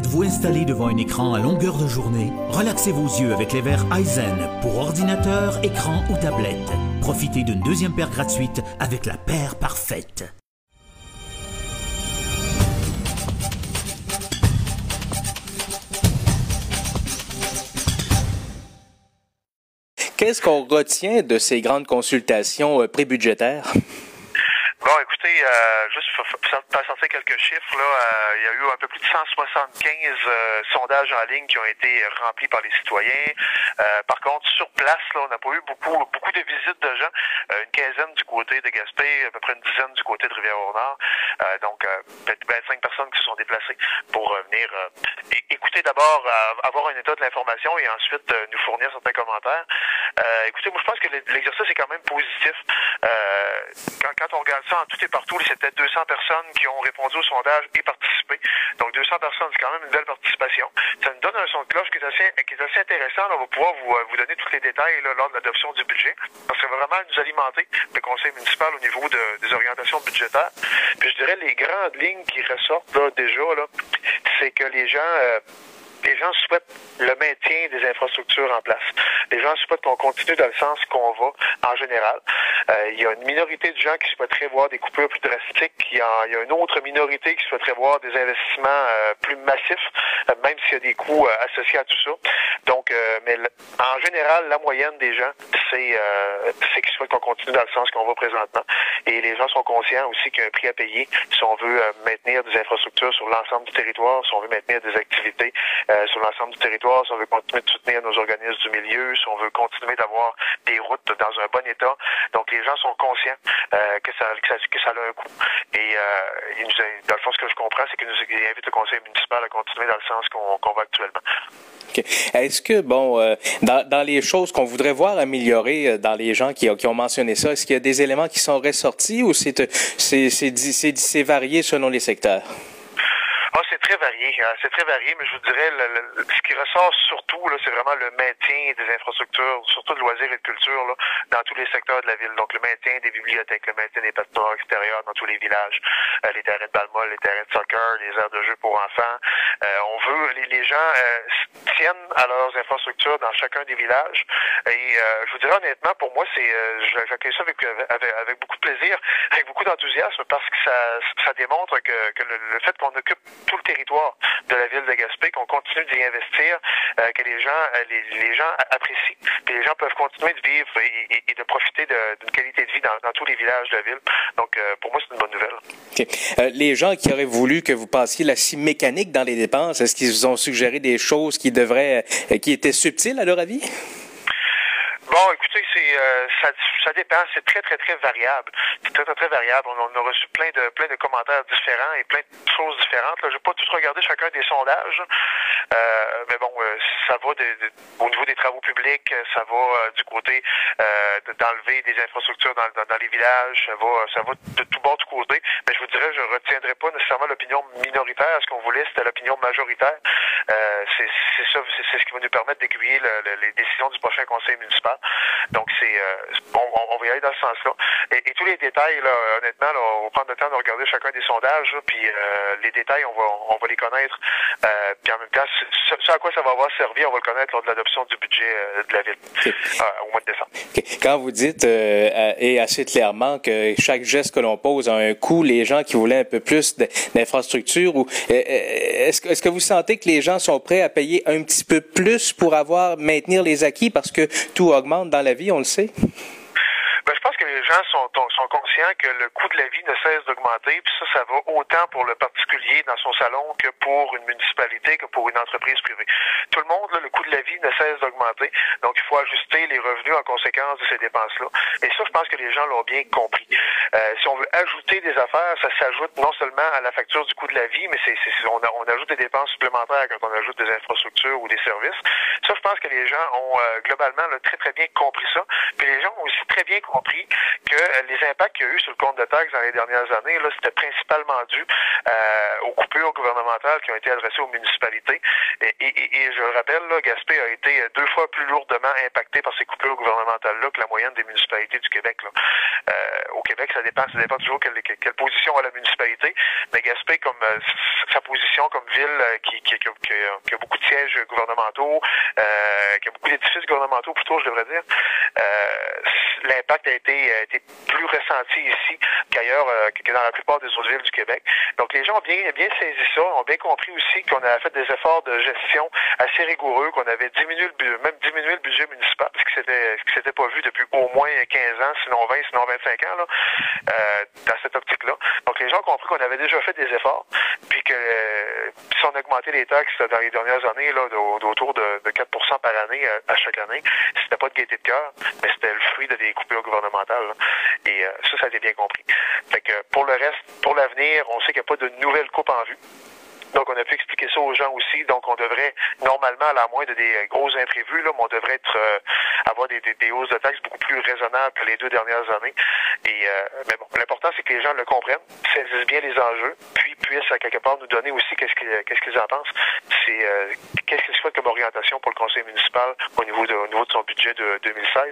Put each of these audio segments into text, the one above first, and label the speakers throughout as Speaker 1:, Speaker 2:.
Speaker 1: Êtes-vous installé devant un écran à longueur de journée? Relaxez vos yeux avec les verres Eisen pour ordinateur, écran ou tablette. Profitez d'une deuxième paire gratuite avec la paire parfaite.
Speaker 2: Qu'est-ce qu'on retient de ces grandes consultations euh, prébudgétaires?
Speaker 3: Bon, écoutez, euh, juste pour passer quelques chiffres, là, euh, il y a eu un peu plus de 175 euh, sondages en ligne qui ont été remplis par les citoyens. Euh, par contre, sur place, là, on n'a pas eu beaucoup beaucoup de visites de gens. une quinzaine du côté de Gaspé, à peu près une dizaine du côté de Rivière-au-Nord. donc, peut-être 25 personnes qui se sont déplacées pour venir écouter d'abord, avoir un état de l'information et ensuite nous fournir certains commentaires. Écoutez, moi, je pense que l'exercice est quand même positif. quand, quand on regarde ça en tout et partout, c'était 200 personnes qui ont répondu au sondage et participé. Donc 200 personnes, c'est quand même une belle participation. Ça nous donne un son de cloche qui est assez, qui est assez intéressant. on va pouvoir vous, euh, vous donner tous les détails lors de l'adoption du budget. Parce que ça va vraiment nous alimenter le conseil municipal au niveau de, des orientations budgétaires. Puis je dirais les grandes lignes qui ressortent là, déjà, là, c'est que les gens euh, les gens souhaitent le maintien des infrastructures en place. Les gens souhaitent qu'on continue dans le sens qu'on va en général. Euh, il y a une minorité de gens qui souhaiteraient voir des coupures plus drastiques. Il y a, y a une autre minorité qui souhaiterait voir des investissements euh, plus massifs, euh, même s'il y a des coûts associés à tout ça. Donc, mais en général, la moyenne des gens, c'est c'est qu'ils souhaitent qu'on continue dans le sens qu'on va présentement. Et les gens sont conscients aussi qu'il y a un prix à payer si on veut maintenir des infrastructures sur l'ensemble du territoire, si on veut maintenir des activités euh, sur l'ensemble du territoire, si on veut continuer de soutenir nos organismes du milieu, si on veut continuer d'avoir des routes dans un bon état. Donc les gens sont conscients euh, que, ça, que, ça, que ça a un coût. Et euh, nous, dans le fond, ce que je comprends, c'est qu'ils nous invitent le conseil municipal à continuer dans le sens qu'on va actuellement.
Speaker 2: Est-ce que, bon, euh, dans, dans, les choses qu'on voudrait voir améliorer euh, dans les gens qui, qui ont mentionné ça, est-ce qu'il y a des éléments qui sont ressortis ou c'est varié selon les secteurs?
Speaker 3: Ah, c'est très varié. Hein. C'est très varié, mais je vous dirais, le, ce qui ressort surtout, là, c'est vraiment le maintien des infrastructures, surtout de loisirs et de culture, là, dans tous les secteurs de la ville. Donc, le maintien des bibliothèques, le maintien des patinoires extérieurs dans tous les villages, euh, les terrains de balmol, les terrains de soccer, les aires de jeu pour enfants. Euh, on veut, les, les gens euh, tiennent à leurs infrastructures dans chacun des villages. Et je vous dirais honnêtement, pour moi, c'est, j'accueille ça avec, avec, avec, beaucoup de plaisir, avec beaucoup d'enthousiasme, parce que ça, ça démontre que, que le fait qu'on occupe tout le territoire de la ville de Gaspé, qu'on continue d'y investir, euh, que les gens, euh, les, gens apprécient, que les gens peuvent continuer de vivre et, de profiter d'une qualité de vie dans, tous les villages de la ville. Donc, euh, pour moi, c'est une bonne nouvelle.
Speaker 2: les gens qui auraient voulu que vous passiez la scie mécanique dans les dépenses, est-ce qu'ils vous ont suggéré des choses qui devraient, qui étaient subtiles à leur avis?
Speaker 3: Bon, écoutez, c'est euh, ça, ça dépend, c'est très très très variable. C'est très, très très variable. On, a reçu plein de plein de commentaires différents et plein de choses différentes. Je vais pas tous regarder chacun des sondages, euh, mais bon, euh, ça va de, au niveau des travaux publics, ça va du côté d'enlever des infrastructures dans, les villages, ça va ça va de tout bord du côté. Mais je vous dirais, je retiendrai pas nécessairement l'opinion minoritaire. Ce qu'on voulait, c'était l'opinion majoritaire. c'est ça, c'est ce qui va nous permettre d'aiguiller les décisions du prochain conseil municipal. Donc, c'est euh, on, va y aller dans ce sens-là. Et, tous les détails, là, honnêtement, on va prendre le temps de regarder chacun des sondages, puis euh, les détails, on va, on va les connaître. Euh, puis en même temps, ce, à quoi ça va avoir servi, on va le connaître lors de l'adoption du budget de la ville au mois de décembre.
Speaker 2: Quand vous dites, et assez clairement, que chaque geste que l'on pose a un coût, les gens qui voulaient un peu plus d'infrastructures, ou est-ce est que vous sentez que les gens sont prêts à payer un petit peu plus pour avoir maintenir les acquis parce que tout augmente? Dans la vie, on le sait?
Speaker 3: Ben, je pense que les gens sont, sont conscients que le coût de la vie ne cesse d'augmenter, puis ça, ça va autant pour le particulier dans son salon que pour une municipalité, que pour une entreprise privée. Tout le monde, le coût de la vie ne cesse d'augmenter, donc il faut ajuster les revenus en conséquence de ces dépenses-là. Et ça, je pense que les gens l'ont bien compris. Euh, si on veut ajouter des affaires, ça s'ajoute non seulement à la facture du coût de la vie, mais c'est, on, on, ajoute des dépenses supplémentaires quand on ajoute des infrastructures ou des services. Ça, je pense que les gens ont euh, globalement très très bien compris ça. Puis les gens ont aussi très bien compris que euh, les impacts l'impact qu'il y a eu sur le compte de taxes dans les dernières années, là, c'était principalement dû euh, aux coupures gouvernementales qui ont été adressées aux municipalités. Et, et, je le rappelle, là, Gaspé a été deux fois plus lourdement impacté par ces coupures gouvernementales-là que la moyenne des municipalités du Québec. Là. Euh, au Québec, ça dépend, ça dépend toujours quelle, quelle, position a la municipalité. Mais Gaspé, comme euh, sa position comme ville euh, qui, qui, qui, qui, a beaucoup de sièges gouvernementaux, qui a beaucoup d'édifices gouvernementaux plutôt, je devrais dire, l'impact a été, a été plus ressenti ici qu'ailleurs, que dans la plupart des autres villes du Québec. Donc les gens ont bien, bien saisi ça, ont bien compris aussi qu'on a fait des efforts de gestion assez rigoureux, qu'on avait diminué le même diminué le budget municipal, ce qui s'était pas vu depuis au moins 15 ans, sinon 20, sinon 25 ans, là, euh, dans cette optique-là. Donc les gens ont compris qu'on avait déjà fait des efforts, puis que euh, si on augmentait les taxes dans les dernières années, là, d'autour de, de 4% par année euh, à, chaque année, pas de gaieté de cœur, mais c'était le fruit de des coupures gouvernementales. Et euh, ça, ça a été bien compris. Fait que pour le reste, pour l'avenir, on sait qu'il n'y a pas de nouvelles coupes en vue. Donc, on a pu expliquer ça aux gens aussi. Donc, on devrait, normalement, à la moins de des gros imprévus, là, mais on devrait être, euh, avoir des, des, hausses de taxes beaucoup plus raisonnables que les deux dernières années. Et, euh, mais bon, l'important, c'est que les gens le comprennent, saisissent bien les enjeux, puis puissent, à quelque part, nous donner aussi qu'est-ce qu'ils, qu'est-ce qu'ils en pensent. C'est, euh, qu'est-ce qu'ils souhaitent comme orientation pour le conseil municipal au niveau de, au niveau de son budget de 2016.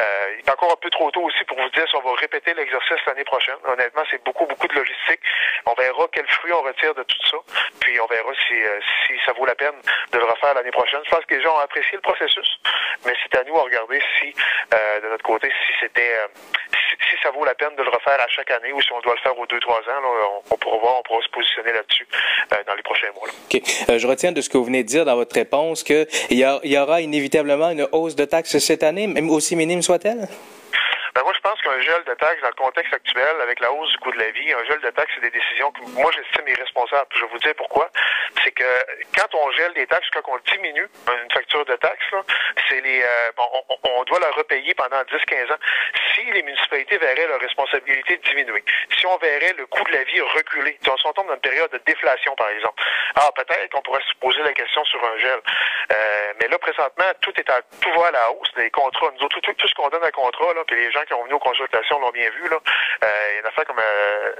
Speaker 3: Euh, il est encore un peu trop tôt aussi pour vous dire si on va répéter l'exercice l'année prochaine. Honnêtement, c'est beaucoup, beaucoup de logistique. On verra quel fruit on retire de tout ça. Puis on verra si, euh, si ça vaut la peine de le refaire l'année prochaine. Je pense que les gens ont apprécié le processus, mais c'est à nous à regarder si, euh, de notre côté, si c'était euh, si, ça vaut la peine de le refaire à chaque année ou si on doit le faire aux deux, trois ans, on, pourra voir, on pourra se positionner là-dessus dans les prochains mois.
Speaker 2: je retiens de ce que vous venez de dire dans votre réponse qu'il y, y aura inévitablement une hausse de taxes cette année, même aussi minime soit-elle?
Speaker 3: Ben moi, je pense qu'un gel de taxes dans le contexte actuel, avec la hausse du coût de la vie, un gel de taxes, c'est des décisions que moi, j'estime irresponsables. Je vais vous dire pourquoi. C'est que quand on gèle des taxes, quand on diminue une facture de taxes, c'est les, euh, on, doit la repayer pendant 10-15 ans. Si les municipalités verraient leur responsabilité diminuer, si on verrait le coût de la vie reculer, si on tombe dans une période de déflation, par exemple, ah, peut-être qu'on pourrait se poser la question sur un gel. Euh, mais là, présentement, tout est à, tout va à la hausse. Les contrats, nous autres, tout, tout, ce qu'on donne à contrat, là, puis les gens qui ont venu aux consultations l'ont bien vu. Là. Euh, il y a une affaire comme euh,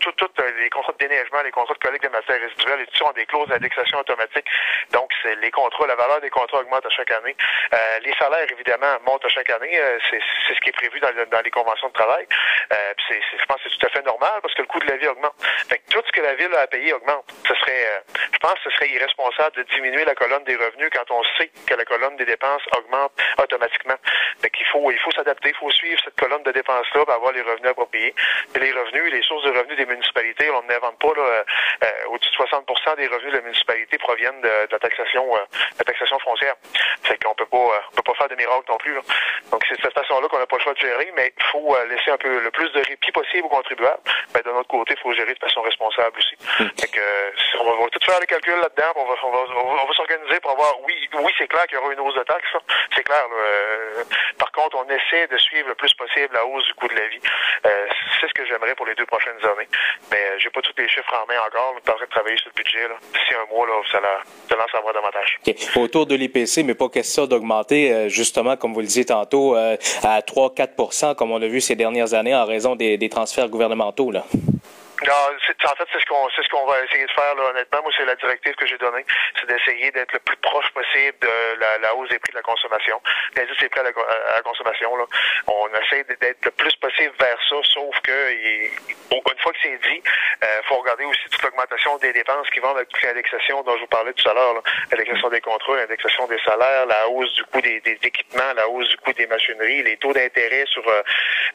Speaker 3: toutes euh, les contrats de déneigement, les contrats de collecte de matières résiduelles, et tout ça ont des clauses d'indexation automatique. Donc, c'est les contrats, la valeur des contrats augmente à chaque année. Euh, les salaires, évidemment, montent à chaque année. Euh, c'est ce qui est prévu dans, les conventions de travail. Euh, je pense que c'est tout à fait normal parce que le coût de la vie augmente. Fait que tout ce que la ville a à payer augmente. Ce serait, je pense que ce serait irresponsable de diminuer la colonne des revenus quand on sait que la colonne des dépenses augmente automatiquement. Fait faut, il faut s'adapter, il faut suivre cette colonne de dépenses-là pour avoir les revenus appropriés. Et les revenus, les sources de revenus des municipalités, on n'invente pas, là, euh, euh, au-dessus de 60% des revenus de la municipalité proviennent de, la taxation, euh, foncière. Fait qu'on peut pas, on peut pas faire de miracle non plus. Donc c'est de cette façon-là qu'on n'a pas le choix de gérer, mais il faut laisser un peu le plus de répit possible aux contribuables. Mais de notre côté, il faut gérer de façon responsable aussi. Hmm. Fait que, on, va, tout faire les calculs là-dedans, on va, on va, on va, s'organiser pour avoir, oui, oui, c'est clair qu'il y aura une hausse de taxes, c'est clair. par contre, on essaie de suivre le plus possible la hausse du coût de la vie. Euh, c'est ce que j'aimerais pour les deux prochaines années. Euh, j'ai pas tous les chiffres en main encore. On est en train de travailler sur le budget. D'ici un mois, là, ça, la, ça lance voir davantage.
Speaker 2: Autour de l'IPC, mais pas question d'augmenter, euh, justement, comme vous le disiez tantôt, à 3-4 comme on a vu ces dernières années en raison des, des transferts gouvernementaux. Là.
Speaker 3: Non, en fait, c'est ce qu'on c'est ce qu'on va essayer de faire, là, honnêtement. Moi, c'est la directive que j'ai donnée. C'est d'essayer d'être le plus proche possible de la, la, hausse des prix de la consommation. L'indice des prix à la, consommation, là. On essaie d'être le plus possible vers ça, sauf que une fois que c'est dit, il euh, faut regarder aussi toute l'augmentation des dépenses qui vont avec l'indexation dont je vous parlais tout à l'heure. L'indexation des contrats, l'indexation des salaires, la hausse du coût des, des, équipements, la hausse du coût des machineries, les taux d'intérêt sur euh,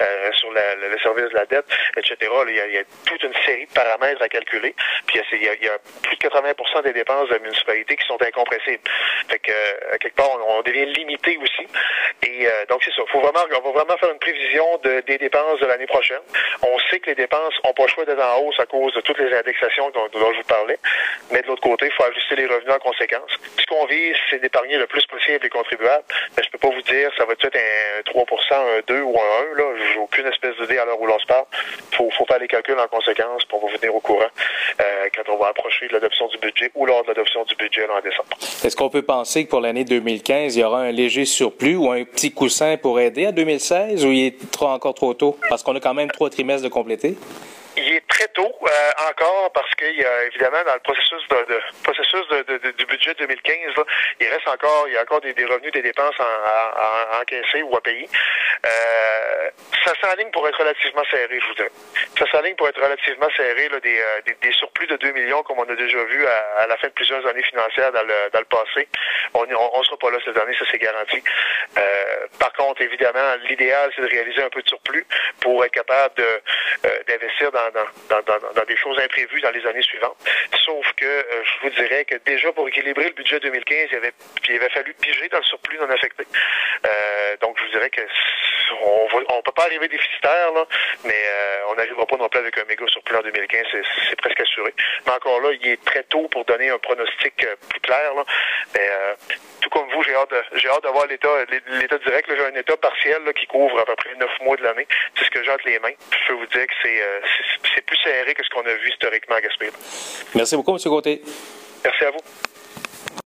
Speaker 3: euh sur la, le service de la dette, etc. il, y a, il y a toute une série de paramètres à calculer. Puis il y a, plus de 80% des dépenses de la municipalité qui sont incompressibles. Fait que euh, quelque part, on, devient limité aussi. Et euh, donc c'est ça. Faut vraiment, on va vraiment faire une prévision de, des dépenses de l'année prochaine. On sait que les dépenses n'ont pas le choix d'être en hausse à cause de toutes les indexations dont, dont je vous parlais. Mais de l'autre côté, il faut ajuster les revenus en conséquence. Ce qu'on vise, c'est d'épargner le plus possible les contribuables. Mais je peux pas vous dire ça va être un 3 un 2 ou un 1. Là, j'ai aucune espèce d'idée à l'heure où l'on se parle. Faut, faut faire les calculs en conséquence conséquences, pour vous venir au courant quand on va approcher de l'adoption du budget ou lors de l'adoption du budget en décembre.
Speaker 2: Est-ce qu'on peut penser que pour l'année 2015, il y aura un léger surplus ou un petit coussin pour aider à 2016 ou il est trop, encore trop tôt? Parce qu'on a quand même trois trimestres de compléter.
Speaker 3: Il est très tôt euh, encore parce qu'il y a évidemment dans le processus de, de processus de, de, du budget 2015, là, il reste encore il y a encore des, revenus, des dépenses à, encaisser ou à payer. Euh, ça s'enligne pour être relativement serré, je vous dirais. Ça s'enligne pour être relativement serré là, des, euh, des, surplus de 2 millions comme on a déjà vu à, la fin de plusieurs années financières dans le, dans le passé. On ne sera pas là cette année, ça c'est garanti. Euh, par contre, évidemment, l'idéal c'est de réaliser un peu de surplus pour être capable de d'investir dans dans, dans, des choses imprévues dans les années suivantes. Sauf que je vous dirais que déjà pour équilibrer le budget 2015, il avait, il avait fallu piger dans le surplus non affecté. Euh, donc je vous dirais que on on peut pas arriver déficitaire, là, mais euh, on n'arrivera pas non plus avec un méga surplus en 2015, c'est presque assuré. Mais encore là, il est très tôt pour donner un pronostic euh, plus clair. Là. Mais euh, tout comme vous, j'ai hâte de, j'ai hâte de voir l'état, l'état direct. J'ai un état partiel là, qui couvre à peu près neuf mois de l'année. C'est ce que j'ai entre les mains. Je peux vous dire que c'est, plus serré que ce qu'on a vu historiquement à Gaspé.
Speaker 2: Merci beaucoup, M. Gauthier.
Speaker 3: Merci à vous.